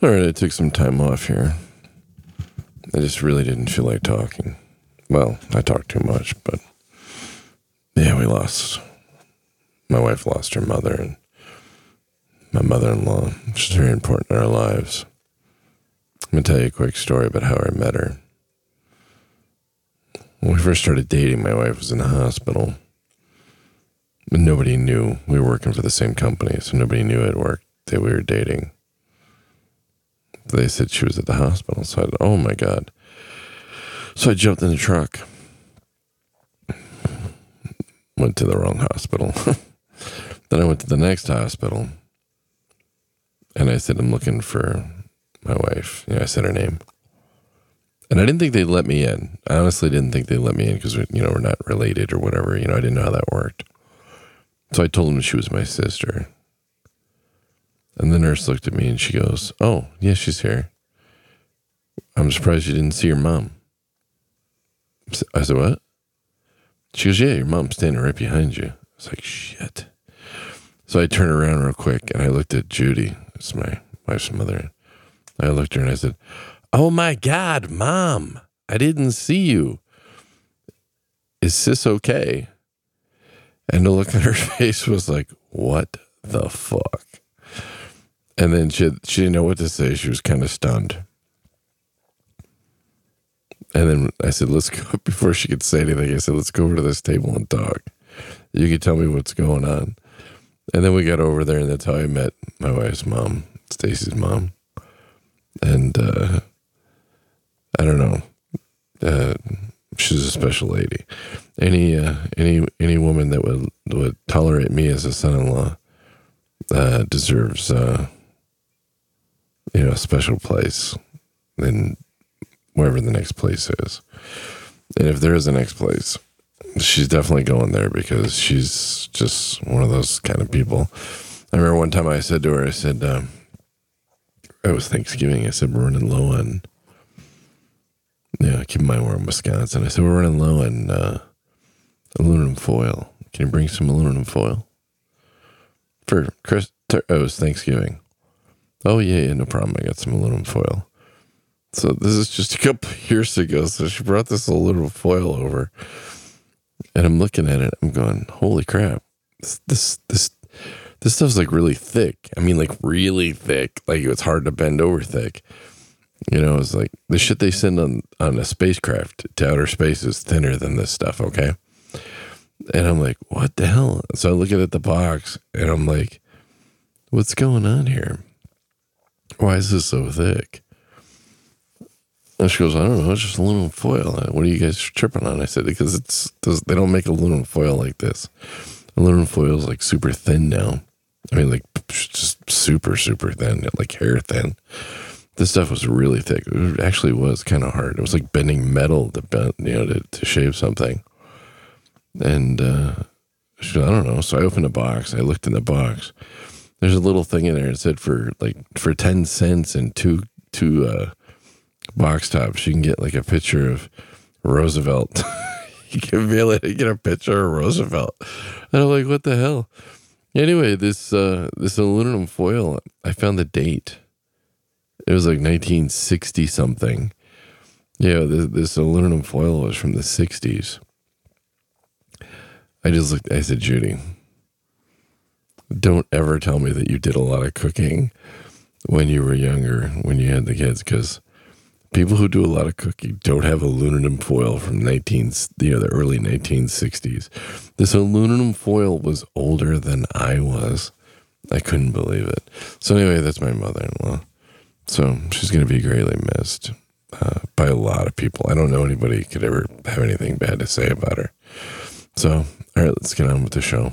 All right, I took some time off here. I just really didn't feel like talking. Well, I talked too much, but yeah, we lost. My wife lost her mother, and my mother in law, which is very important in our lives. I'm going to tell you a quick story about how I met her. When we first started dating, my wife was in the hospital. But nobody knew we were working for the same company, so nobody knew it worked that we were dating. They said she was at the hospital, so I said, "Oh my god!" So I jumped in the truck, went to the wrong hospital. then I went to the next hospital, and I said, "I'm looking for my wife." You know, I said her name. And I didn't think they'd let me in. I honestly didn't think they'd let me in because, you know, we're not related or whatever. You know, I didn't know how that worked. So I told them she was my sister. And the nurse looked at me and she goes, Oh, yeah, she's here. I'm surprised you didn't see your mom. I said, What? She goes, Yeah, your mom's standing right behind you. I was like, Shit. So I turned around real quick and I looked at Judy. It's my wife's mother. I looked at her and I said, Oh my God, mom, I didn't see you. Is sis okay? And the look on her face was like, What the fuck? And then she, she didn't know what to say. She was kind of stunned. And then I said, Let's go. Before she could say anything, I said, Let's go over to this table and talk. You can tell me what's going on. And then we got over there, and that's how I met my wife's mom, Stacy's mom. And uh, I don't know. Uh, she's a special lady. Any uh, any any woman that would would tolerate me as a son-in-law uh, deserves uh, you know a special place in wherever the next place is. And if there is a next place, she's definitely going there because she's just one of those kind of people. I remember one time I said to her, I said, um, it was Thanksgiving. I said, we're running low on yeah, keep in mind we're in Wisconsin. I said we're running low on uh, aluminum foil. Can you bring some aluminum foil for Chris? It was Thanksgiving. Oh yeah, yeah, no problem. I got some aluminum foil. So this is just a couple years ago. So she brought this aluminum foil over, and I'm looking at it. I'm going, holy crap! This this this this stuff's like really thick. I mean, like really thick. Like it's hard to bend over thick. You know, it's like the shit they send on on a spacecraft to outer space is thinner than this stuff. Okay, and I'm like, what the hell? So I look at the box and I'm like, what's going on here? Why is this so thick? And she goes, I don't know, it's just aluminum foil. What are you guys tripping on? I said, because it's they don't make aluminum foil like this. Aluminum foil is like super thin now. I mean, like just super, super thin, like hair thin this stuff was really thick. It actually was kind of hard. It was like bending metal to bend, you know, to, to shave something. And uh, I don't know. So I opened a box. I looked in the box. There's a little thing in there. It said for like for ten cents and two two uh, box tops, you can get like a picture of Roosevelt. you can to get a picture of Roosevelt. And I'm like, what the hell? Anyway, this uh, this aluminum foil. I found the date it was like 1960 something. Yeah, this, this aluminum foil was from the 60s. I just looked, I said, Judy, don't ever tell me that you did a lot of cooking when you were younger, when you had the kids, because people who do a lot of cooking don't have aluminum foil from 19, you know, the early 1960s. This aluminum foil was older than I was. I couldn't believe it. So anyway, that's my mother-in-law. So she's going to be greatly missed uh, by a lot of people. I don't know anybody could ever have anything bad to say about her. So, all right, let's get on with the show.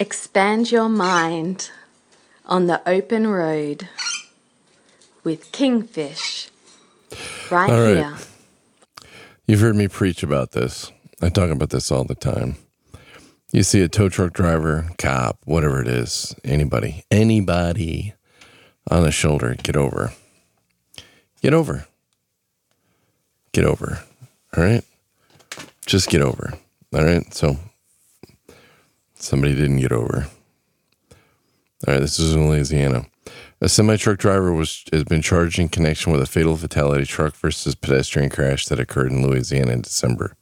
Expand your mind on the open road with Kingfish right, All right. here. You've heard me preach about this. I talk about this all the time. You see a tow truck driver, cop, whatever it is, anybody, anybody on the shoulder, get over. Get over. Get over. All right? Just get over. All right? So somebody didn't get over. All right, this is in Louisiana. A semi truck driver was has been charged in connection with a fatal fatality truck versus pedestrian crash that occurred in Louisiana in December.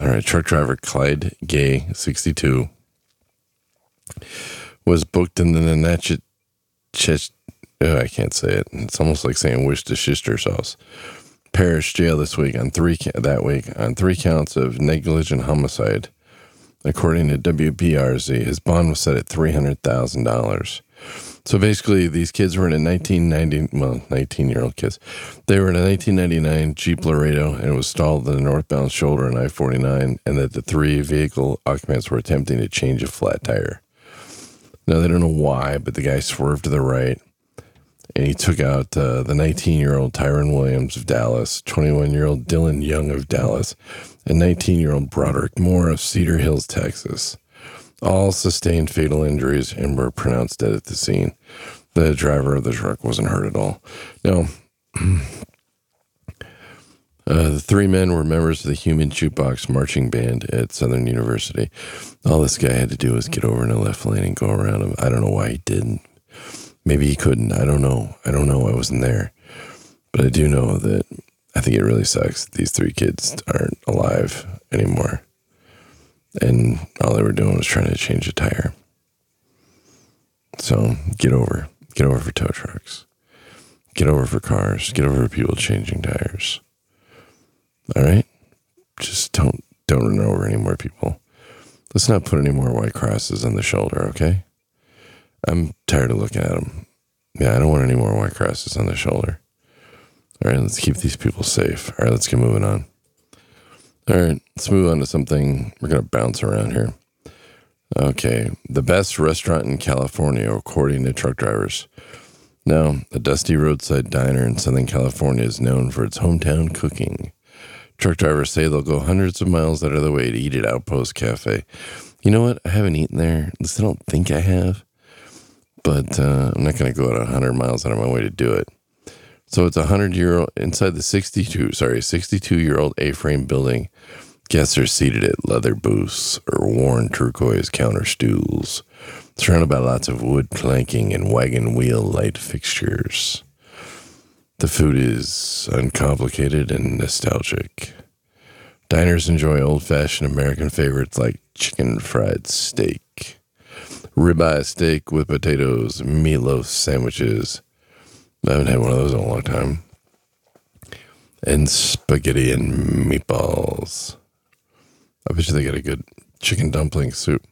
All right, truck driver Clyde Gay, 62, was booked in the Natchez. Oh, I can't say it. It's almost like saying Worcestershire sauce. Parish jail this week on three that week on three counts of negligent homicide. According to WPRZ, his bond was set at three hundred thousand dollars. So basically, these kids were in a 1990, well, 19 year old kids. They were in a 1999 Jeep Laredo and it was stalled in the northbound shoulder on I 49, and that the three vehicle occupants were attempting to change a flat tire. Now, they don't know why, but the guy swerved to the right and he took out uh, the 19 year old Tyron Williams of Dallas, 21 year old Dylan Young of Dallas, and 19 year old Broderick Moore of Cedar Hills, Texas. All sustained fatal injuries and were pronounced dead at the scene. The driver of the truck wasn't hurt at all. Now, uh, the three men were members of the Human Jukebox marching band at Southern University. All this guy had to do was get over in the left lane and go around him. I don't know why he didn't. Maybe he couldn't. I don't know. I don't know. I wasn't there. But I do know that I think it really sucks. These three kids aren't alive anymore. And all they were doing was trying to change a tire. So get over. Get over for tow trucks. Get over for cars. Get over for people changing tires. All right? Just don't don't run over any more people. Let's not put any more white crosses on the shoulder, okay? I'm tired of looking at them. Yeah, I don't want any more white crosses on the shoulder. All right, let's keep these people safe. All right, let's get moving on. All right, let's move on to something. We're going to bounce around here. Okay, the best restaurant in California, according to truck drivers. Now, a dusty roadside diner in Southern California is known for its hometown cooking. Truck drivers say they'll go hundreds of miles out of the way to eat at Outpost Cafe. You know what? I haven't eaten there. At least I don't think I have but uh, I'm not going to go out 100 miles out of my way to do it. So it's a 100 year old inside the 62, sorry, 62 year old A frame building. Guests are seated at leather booths or worn turquoise counter stools, surrounded by lots of wood planking and wagon wheel light fixtures. The food is uncomplicated and nostalgic. Diners enjoy old fashioned American favorites like chicken fried steak ribeye steak with potatoes, meatloaf sandwiches. I haven't had one of those in a long time. And spaghetti and meatballs. I bet you they got a good chicken dumpling soup.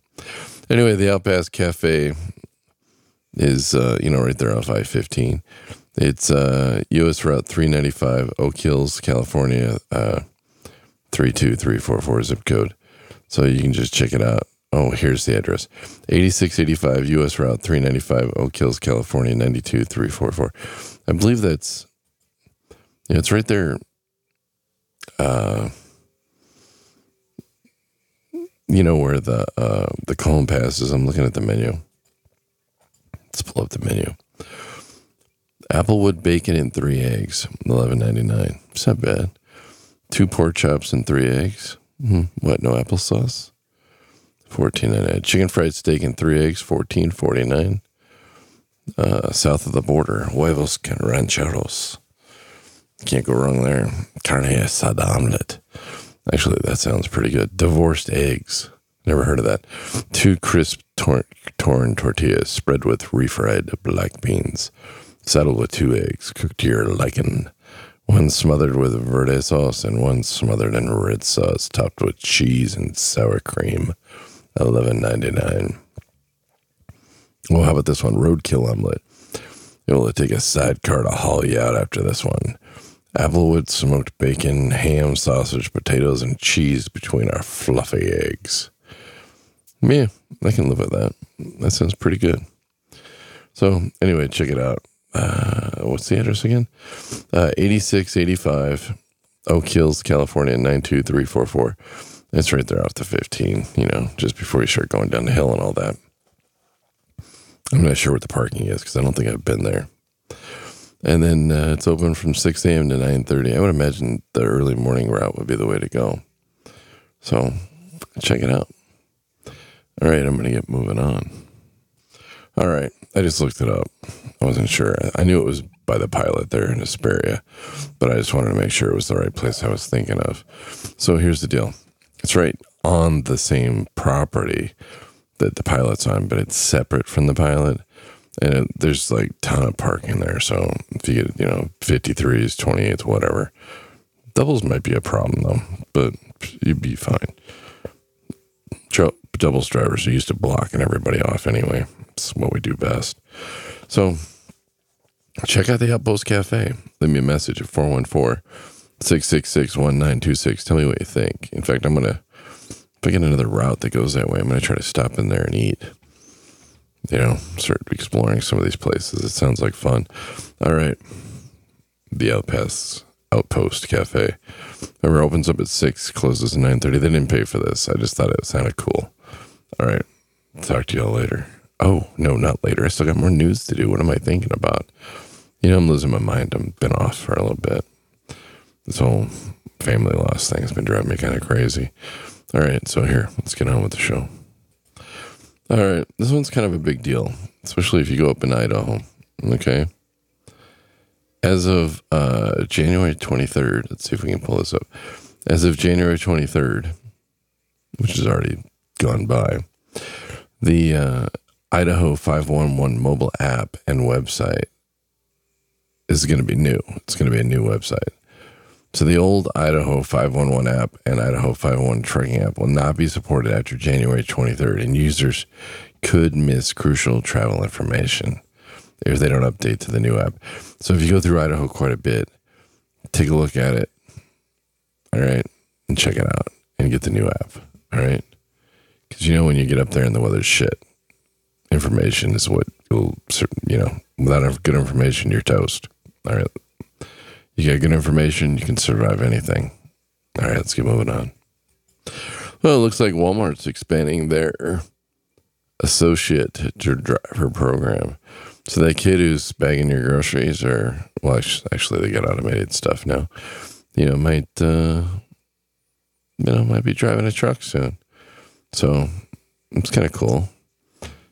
Anyway, the Outpost Cafe is, uh, you know, right there off I 15. It's uh, US Route 395, Oak Hills, California, uh, 32344 zip code. So you can just check it out. Oh, here's the address 8685 US Route 395, Oak Hills, California, 92344. I believe that's, yeah, it's right there. Uh, you know where the uh, the Cajon passes. I'm looking at the menu. Let's pull up the menu. Applewood bacon and three eggs, eleven ninety nine. It's not bad. Two pork chops and three eggs. Hmm. What? No applesauce. Fourteen ninety nine. Chicken fried steak and three eggs. Fourteen forty nine. Uh, south of the border, huevos con rancheros. Can't go wrong there. Carne asada omelet. Actually, that sounds pretty good. Divorced eggs. Never heard of that. Two crisp tor- torn tortillas spread with refried black beans. Saddled with two eggs cooked to your liking. One smothered with verde sauce and one smothered in red sauce, topped with cheese and sour cream. Eleven ninety nine. Well, how about this one? Roadkill omelet. It'll take a sidecar to haul you out after this one. Applewood smoked bacon, ham, sausage, potatoes, and cheese between our fluffy eggs. Yeah, I can live with that. That sounds pretty good. So anyway, check it out. Uh, what's the address again? Uh, 8685 Oak Hills, California, 92344. It's right there off the 15, you know, just before you start going down the hill and all that. I'm not sure what the parking is because I don't think I've been there. And then uh, it's open from 6 a.m. to 9:30. I would imagine the early morning route would be the way to go. So check it out. All right, I'm going to get moving on. All right, I just looked it up. I wasn't sure. I knew it was by the pilot there in Hesperia, but I just wanted to make sure it was the right place I was thinking of. So here's the deal it's right on the same property that the pilot's on, but it's separate from the pilot. And it, there's like ton of parking there. So if you get, you know, 53s, 28s, whatever, doubles might be a problem though, but you'd be fine. Tr- doubles drivers are used to blocking everybody off anyway. It's what we do best. So check out the Outpost Cafe. Leave me a message at 414 666 1926. Tell me what you think. In fact, I'm going to, if I get another route that goes that way, I'm going to try to stop in there and eat. You know, start exploring some of these places. It sounds like fun. All right. The Outpost, Outpost Cafe. Remember, opens up at 6, closes at 9.30. They didn't pay for this. I just thought it sounded cool. All right. Talk to y'all later. Oh, no, not later. I still got more news to do. What am I thinking about? You know, I'm losing my mind. I've been off for a little bit. This whole family loss thing has been driving me kind of crazy. All right, so here, let's get on with the show. All right, this one's kind of a big deal, especially if you go up in Idaho. Okay. As of uh, January 23rd, let's see if we can pull this up. As of January 23rd, which has already gone by, the uh, Idaho 511 mobile app and website is going to be new. It's going to be a new website. So the old Idaho 511 app and Idaho 511 tracking app will not be supported after January 23rd, and users could miss crucial travel information if they don't update to the new app. So if you go through Idaho quite a bit, take a look at it. All right, and check it out and get the new app. All right, because you know when you get up there and the weather's shit, information is what will you know. Without good information, you're toast. All right. You get good information, you can survive anything. All right, let's get moving on. Well, it looks like Walmart's expanding their associate driver program. So that kid who's bagging your groceries, or well, actually, they got automated stuff now. You know, might uh, you know might be driving a truck soon. So it's kind of cool.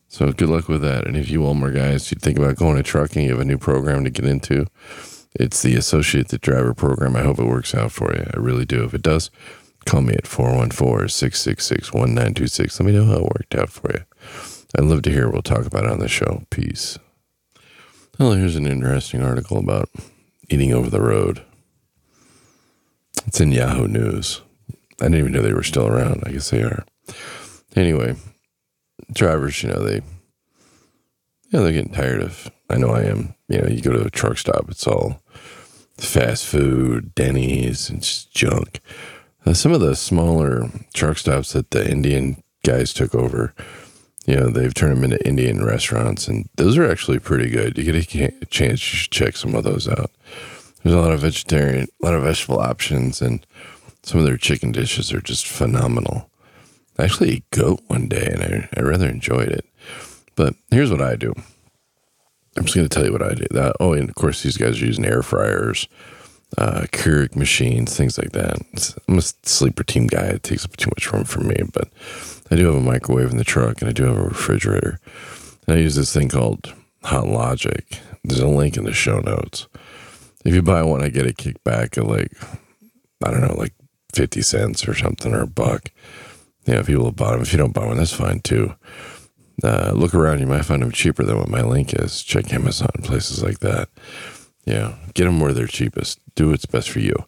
So good luck with that. And if you Walmart guys, you think about going to trucking, you have a new program to get into. It's the associate the driver program. I hope it works out for you. I really do. If it does, call me at 414 666 1926. Let me know how it worked out for you. I'd love to hear. We'll talk about it on the show. Peace. Well, here's an interesting article about eating over the road. It's in Yahoo News. I didn't even know they were still around. I guess they are. Anyway, drivers, you know, they, you know, they're getting tired of. I know I am. You know, you go to a truck stop, it's all fast food, Denny's, and just junk. Uh, some of the smaller truck stops that the Indian guys took over, you know, they've turned them into Indian restaurants, and those are actually pretty good. You get a chance to check some of those out. There's a lot of vegetarian, a lot of vegetable options, and some of their chicken dishes are just phenomenal. I actually ate goat one day, and I, I rather enjoyed it. But here's what I do. I'm just going to tell you what I do. That oh, and of course these guys are using air fryers, uh, Keurig machines, things like that. I'm a sleeper team guy. It takes up too much room for me, but I do have a microwave in the truck, and I do have a refrigerator. And I use this thing called Hot Logic. There's a link in the show notes. If you buy one, I get a kickback of like I don't know, like fifty cents or something or a buck. You know, people have bought them. If you don't buy one, that's fine too uh, look around. You might find them cheaper than what my link is. Check Amazon, places like that. Yeah, get them where they're cheapest. Do what's best for you.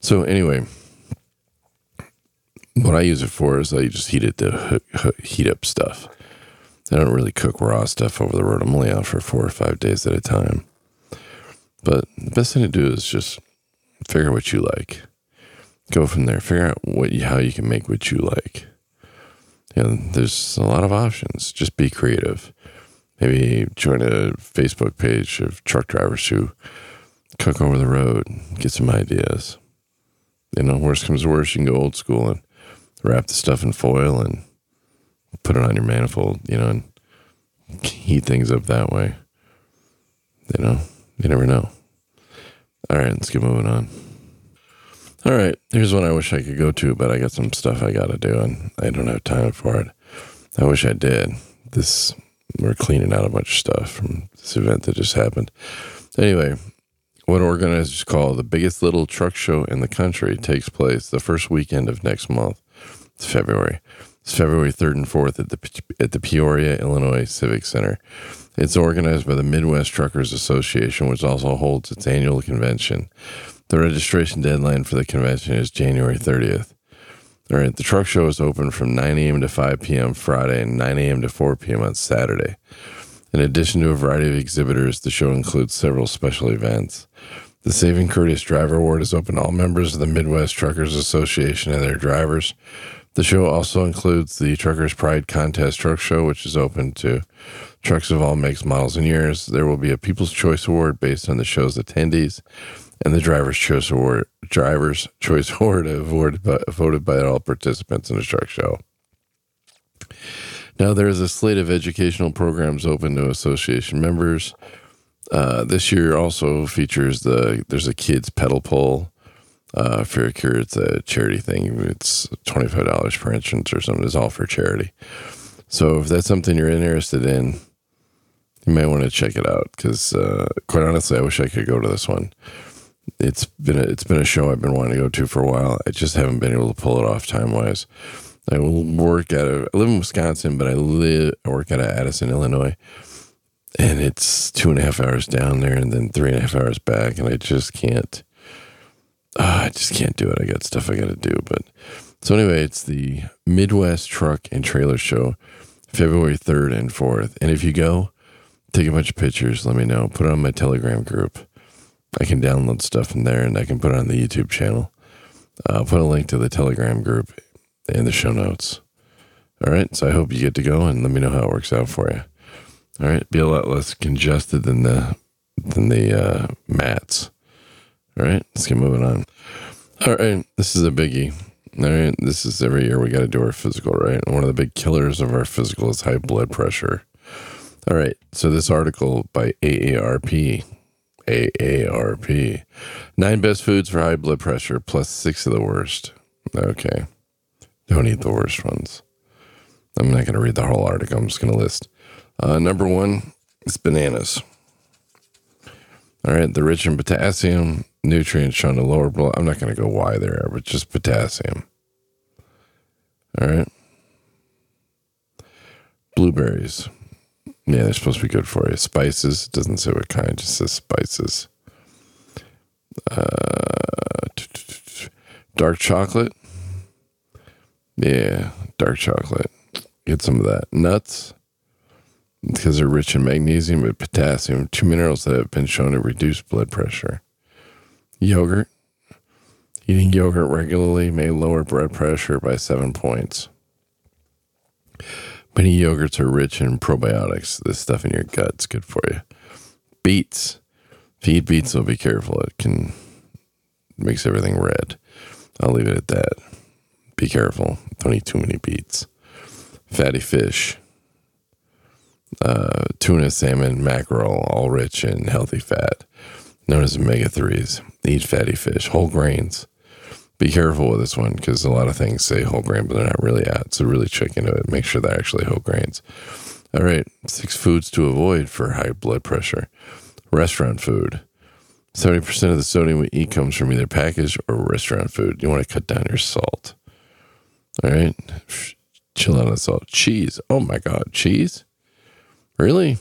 So anyway, what I use it for is I just heat it to heat up stuff. I don't really cook raw stuff over the road. I'm only out for four or five days at a time. But the best thing to do is just figure out what you like. Go from there. Figure out what you, how you can make what you like you know, there's a lot of options. Just be creative. Maybe join a Facebook page of truck drivers who cook over the road, get some ideas. You know, worst comes to worst, you can go old school and wrap the stuff in foil and put it on your manifold, you know, and heat things up that way. You know, you never know. All right, let's get moving on. All right, here's one I wish I could go to, but I got some stuff I got to do, and I don't have time for it. I wish I did. This we're cleaning out a bunch of stuff from this event that just happened. Anyway, what organizers call the biggest little truck show in the country takes place the first weekend of next month. It's February. It's February 3rd and 4th at the at the Peoria, Illinois Civic Center. It's organized by the Midwest Truckers Association, which also holds its annual convention. The registration deadline for the convention is January 30th. All right, the truck show is open from 9 a.m. to 5 p.m. Friday and 9 a.m. to 4 p.m. on Saturday. In addition to a variety of exhibitors, the show includes several special events. The Saving Courteous Driver Award is open to all members of the Midwest Truckers Association and their drivers. The show also includes the Truckers Pride Contest Truck Show, which is open to trucks of all makes, models, and years. There will be a People's Choice Award based on the show's attendees and the driver's choice award driver's choice award awarded by, voted by all participants in the truck show now there is a slate of educational programs open to association members uh, this year also features the there's a kids pedal pull uh, Faircure, it's a charity thing. It's $25 per entrance or something. It's all for charity. So if that's something you're interested in, you may want to check it out because, uh, quite honestly, I wish I could go to this one it's been a, it's been a show I've been wanting to go to for a while. I just haven't been able to pull it off time wise. I work at a, I live in Wisconsin, but I live I work at Addison, Illinois, and it's two and a half hours down there, and then three and a half hours back, and I just can't. Uh, I just can't do it. I got stuff I got to do, but so anyway, it's the Midwest Truck and Trailer Show, February third and fourth, and if you go, take a bunch of pictures. Let me know. Put it on my Telegram group I can download stuff in there and I can put it on the YouTube channel. I'll put a link to the Telegram group in the show notes. All right. So I hope you get to go and let me know how it works out for you. All right. Be a lot less congested than the than the uh, MATS. All right. Let's get moving on. All right. This is a biggie. All right. This is every year we got to do our physical, right? And one of the big killers of our physical is high blood pressure. All right. So this article by AARP AARP. Nine best foods for high blood pressure plus six of the worst. Okay. Don't eat the worst ones. I'm not going to read the whole article. I'm just going to list. Uh, number one is bananas. All right. They're rich in potassium, nutrients shown to lower blood. I'm not going to go why they are, but just potassium. All right. Blueberries. Yeah, they're supposed to be good for you. Spices doesn't say what kind, just says spices. Uh, dark chocolate. Yeah, dark chocolate. Get some of that. Nuts, because they're rich in magnesium and potassium, two minerals that have been shown to reduce blood pressure. Yogurt. Eating yogurt regularly may lower blood pressure by seven points. Many yogurts are rich in probiotics. This stuff in your gut's good for you. Beets. You eat beets, so be careful. It can makes everything red. I'll leave it at that. Be careful. Don't eat too many beets. Fatty fish. Uh, tuna, salmon, mackerel, all rich in healthy fat, known as omega 3s. Eat fatty fish, whole grains be careful with this one because a lot of things say whole grain, but they're not really at. So really check into it. Make sure they're actually whole grains. All right, six foods to avoid for high blood pressure. Restaurant food. 70% of the sodium we eat comes from either packaged or restaurant food. You want to cut down your salt. All right. Chill on the salt. Cheese. Oh my God. Cheese? Really?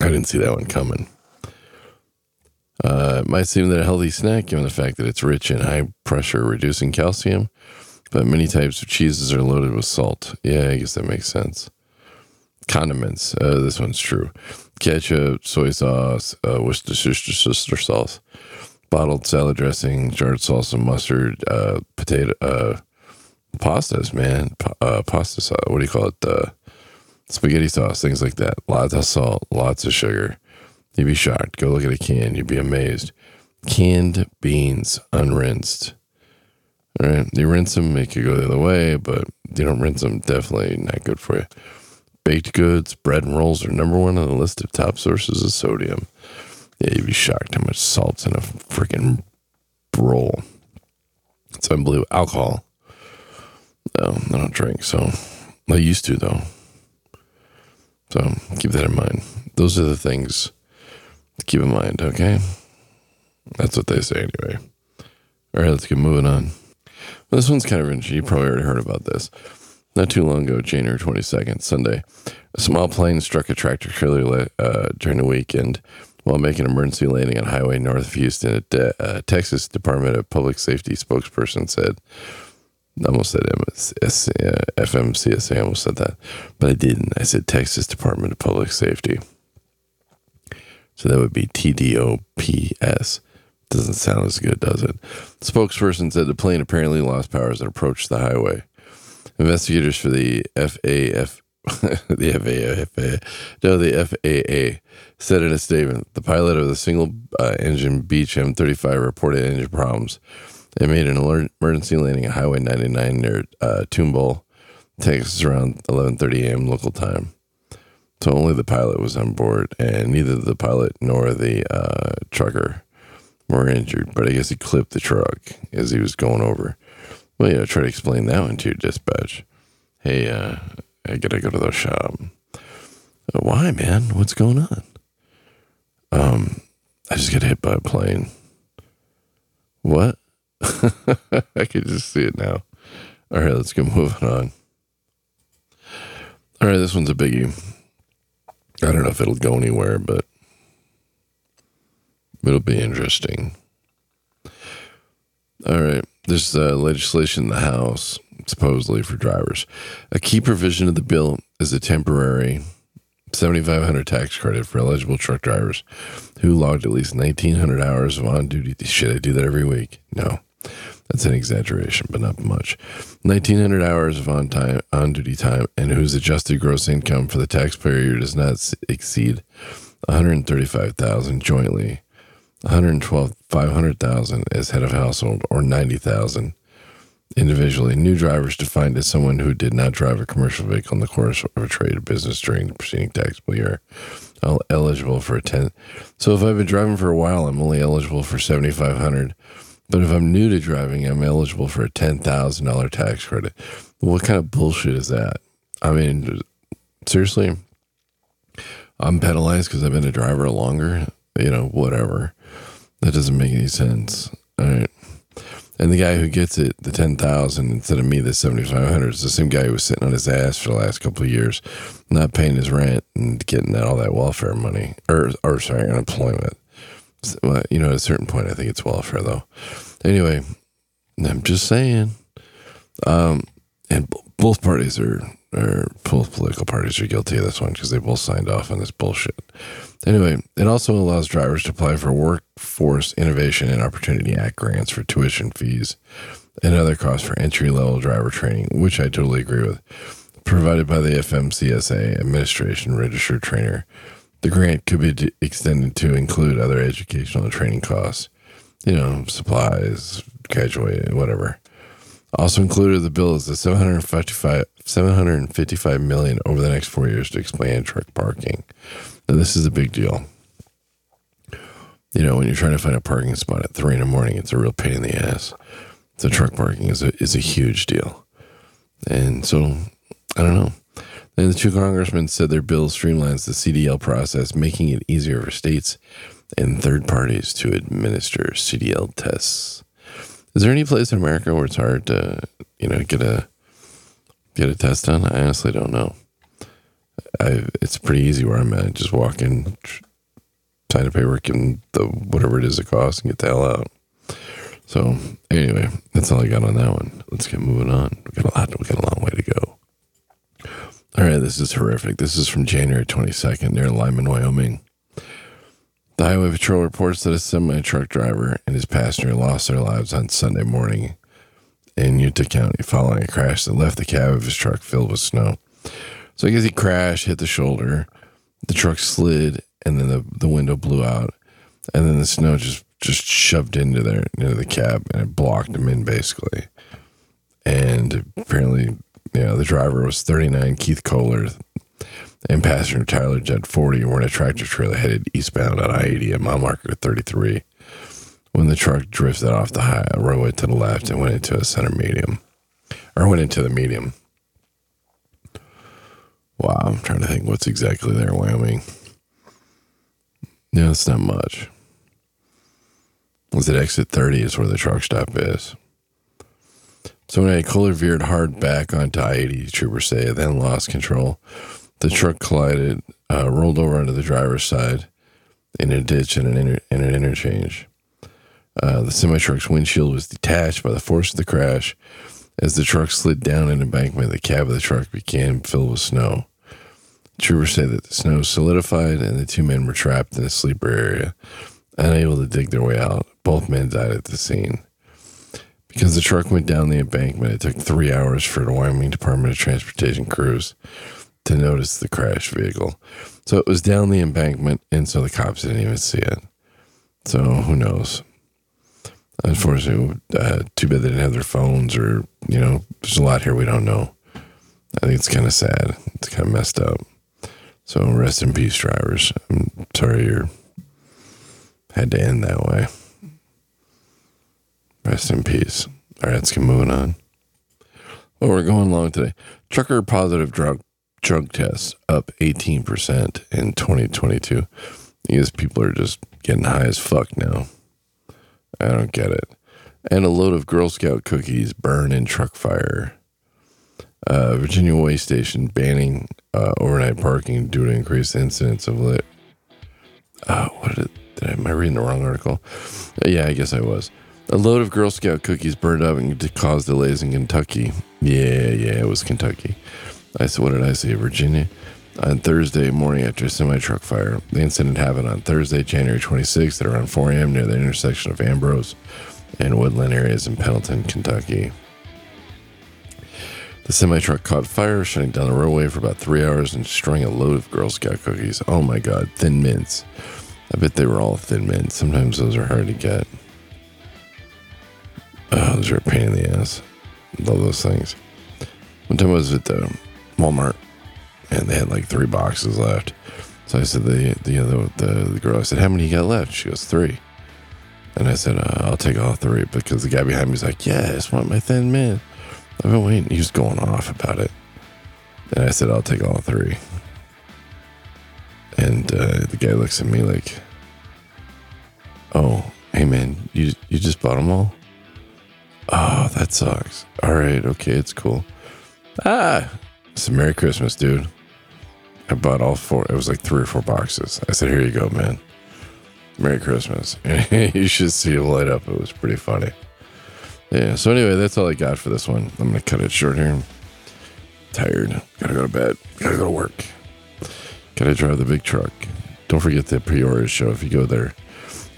I didn't see that one coming. Uh, it might seem that a healthy snack, given the fact that it's rich in high pressure reducing calcium, but many types of cheeses are loaded with salt. Yeah, I guess that makes sense. Condiments. Uh, this one's true. Ketchup, soy sauce, uh, Worcestershire sauce, bottled salad dressing, jarred salsa, mustard, uh, potato, uh, pastas, man. Uh, pasta sauce. What do you call it? Uh, spaghetti sauce, things like that. Lots of salt, lots of sugar. You'd be shocked. Go look at a can. You'd be amazed. Canned beans, unrinsed. All right. You rinse them, make you go the other way, but you don't rinse them. Definitely not good for you. Baked goods, bread and rolls are number one on the list of top sources of sodium. Yeah, you'd be shocked how much salt's in a freaking roll. It's unbelievable. Alcohol. No, I don't drink, so I used to though. So keep that in mind. Those are the things keep in mind, okay? That's what they say anyway. All right, let's get moving on. Well, this one's kind of interesting. You probably already heard about this. Not too long ago, January 22nd, Sunday, a small plane struck a tractor trailer uh, during the weekend while making an emergency landing on highway north of Houston. A uh, Texas Department of Public Safety spokesperson said, almost said uh, FMCSA, almost said that, but I didn't. I said Texas Department of Public Safety. So that would be TDOPS. Doesn't sound as good, does it? The spokesperson said the plane apparently lost power as it approached the highway. Investigators for the FAF, the FAA, no, the FAA said in a statement the pilot of the single uh, engine Beech M35 reported engine problems and made an emergency landing at Highway 99 near uh, Tomball, Texas around 11:30 a.m. local time. So only the pilot was on board, and neither the pilot nor the uh, trucker were injured. But I guess he clipped the truck as he was going over. Well, yeah, try to explain that one to your dispatch. Hey, uh, I gotta go to the shop. Uh, why, man? What's going on? Um, I just got hit by a plane. What? I can just see it now. All right, let's get moving on. All right, this one's a biggie. I don't know if it'll go anywhere, but it'll be interesting. All right, there's uh, legislation in the House, supposedly for drivers. A key provision of the bill is a temporary 7500 tax credit for eligible truck drivers who logged at least 1900 hours of on duty. Should I do that every week? No. That's an exaggeration, but not much. 1900 hours of on time on duty time and whose adjusted gross income for the taxpayer year does not exceed 135,000 jointly, 112 500,000 as head of household or 90,000 individually. New drivers defined as someone who did not drive a commercial vehicle in the course of a trade or business during the preceding taxable year. Eligible for a 10. So if I've been driving for a while, I'm only eligible for 7,500 but if I'm new to driving, I'm eligible for a $10,000 tax credit. What kind of bullshit is that? I mean, seriously, I'm penalized because I've been a driver longer. You know, whatever. That doesn't make any sense. All right. And the guy who gets it, the 10,000 instead of me, the 7,500 is the same guy who was sitting on his ass for the last couple of years, not paying his rent and getting all that welfare money or, or sorry, unemployment. Well, you know, at a certain point, I think it's welfare, though. Anyway, I'm just saying. Um, and both parties are, are both political parties are guilty of this one because they both signed off on this bullshit. Anyway, it also allows drivers to apply for Workforce Innovation and Opportunity Act grants for tuition fees and other costs for entry level driver training, which I totally agree with. Provided by the FMCSA Administration Registered Trainer the grant could be extended to include other educational and training costs, you know, supplies, graduate, whatever. Also included in the bill is the 755, 755 million over the next four years to expand truck parking. Now, this is a big deal. You know, when you're trying to find a parking spot at three in the morning, it's a real pain in the ass. So truck parking is a is a huge deal. And so I don't know. And the two congressmen said their bill streamlines the CDL process, making it easier for states and third parties to administer CDL tests. Is there any place in America where it's hard to, you know, get a get a test done? I honestly don't know. I, it's pretty easy where I'm at. Just walk in, sign a paperwork, and the whatever it is it costs, and get the hell out. So anyway, that's all I got on that one. Let's get moving on. We got a lot. We got a long way to go. All right, this is horrific. This is from January 22nd near Lyman, Wyoming. The Highway Patrol reports that a semi truck driver and his passenger lost their lives on Sunday morning in Uinta County following a crash that left the cab of his truck filled with snow. So I guess he crashed, hit the shoulder, the truck slid, and then the, the window blew out, and then the snow just just shoved into there into the cab and it blocked him in basically. And apparently, know, the driver was 39, Keith Kohler, and passenger Tyler Jet 40 were in a tractor trailer headed eastbound on I 80 at mile marker 33 when the truck drifted off the high roadway to the left and went into a center medium or went into the medium. Wow, I'm trying to think what's exactly there, Wyoming. Yeah, it's not much. Was it exit 30 is where the truck stop is. So when a Kohler veered hard back onto I 80, troopers say, then lost control. The truck collided, uh, rolled over onto the driver's side in a ditch in an, inter- in an interchange. Uh, the semi truck's windshield was detached by the force of the crash. As the truck slid down an embankment, the cab of the truck became filled with snow. Troopers say that the snow solidified and the two men were trapped in a sleeper area, unable to dig their way out. Both men died at the scene. Because the truck went down the embankment, it took three hours for the Wyoming Department of Transportation crews to notice the crash vehicle. So it was down the embankment, and so the cops didn't even see it. So who knows? Unfortunately, uh, too bad they didn't have their phones, or you know, there's a lot here we don't know. I think it's kind of sad. It's kind of messed up. So rest in peace, drivers. I'm sorry you had to end that way. Rest in peace. All right, let's get moving on. Well, we're going along today. Trucker positive drug drug tests up 18% in 2022. These people are just getting high as fuck now. I don't get it. And a load of Girl Scout cookies burn in truck fire. Uh, Virginia Way Station banning uh, overnight parking due to increased incidents of lit. Uh, what did, did I, am I reading the wrong article? Uh, yeah, I guess I was. A load of Girl Scout cookies burned up and caused delays in Kentucky. Yeah, yeah, it was Kentucky. I said, what did I say? Virginia. On Thursday morning after a semi truck fire. The incident happened on Thursday, January 26th at around 4 a.m. near the intersection of Ambrose and Woodland areas in Pendleton, Kentucky. The semi truck caught fire, shutting down the roadway for about three hours and destroying a load of Girl Scout cookies. Oh my God, thin mints. I bet they were all thin mints. Sometimes those are hard to get. Oh, those are a pain in the ass. Love those things. One time I was at the Walmart and they had like three boxes left. So I said, the, the, the, the girl, I said, how many you got left? She goes, three. And I said, uh, I'll take all three because the guy behind me was like, yeah, I just want my thin man. I've been waiting. He was going off about it. And I said, I'll take all three. And uh, the guy looks at me like, oh, hey man, you, you just bought them all? Oh, that sucks. All right, okay, it's cool. Ah, it's a Merry Christmas, dude. I bought all four. It was like three or four boxes. I said, here you go, man. Merry Christmas. you should see him light up. It was pretty funny. Yeah, so anyway, that's all I got for this one. I'm going to cut it short here. tired. Gotta go to bed. Gotta go to work. Gotta drive the big truck. Don't forget the Peoria show if you go there.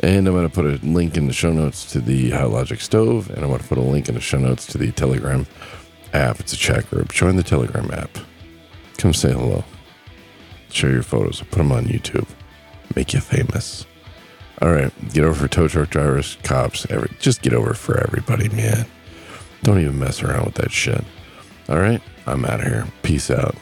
And I'm going to put a link in the show notes to the Logic stove, and I'm going to put a link in the show notes to the Telegram app. It's a chat group. Join the Telegram app. Come say hello. Share your photos. Put them on YouTube. Make you famous. All right, get over for tow truck drivers, cops, every just get over for everybody, man. Don't even mess around with that shit. All right, I'm out of here. Peace out.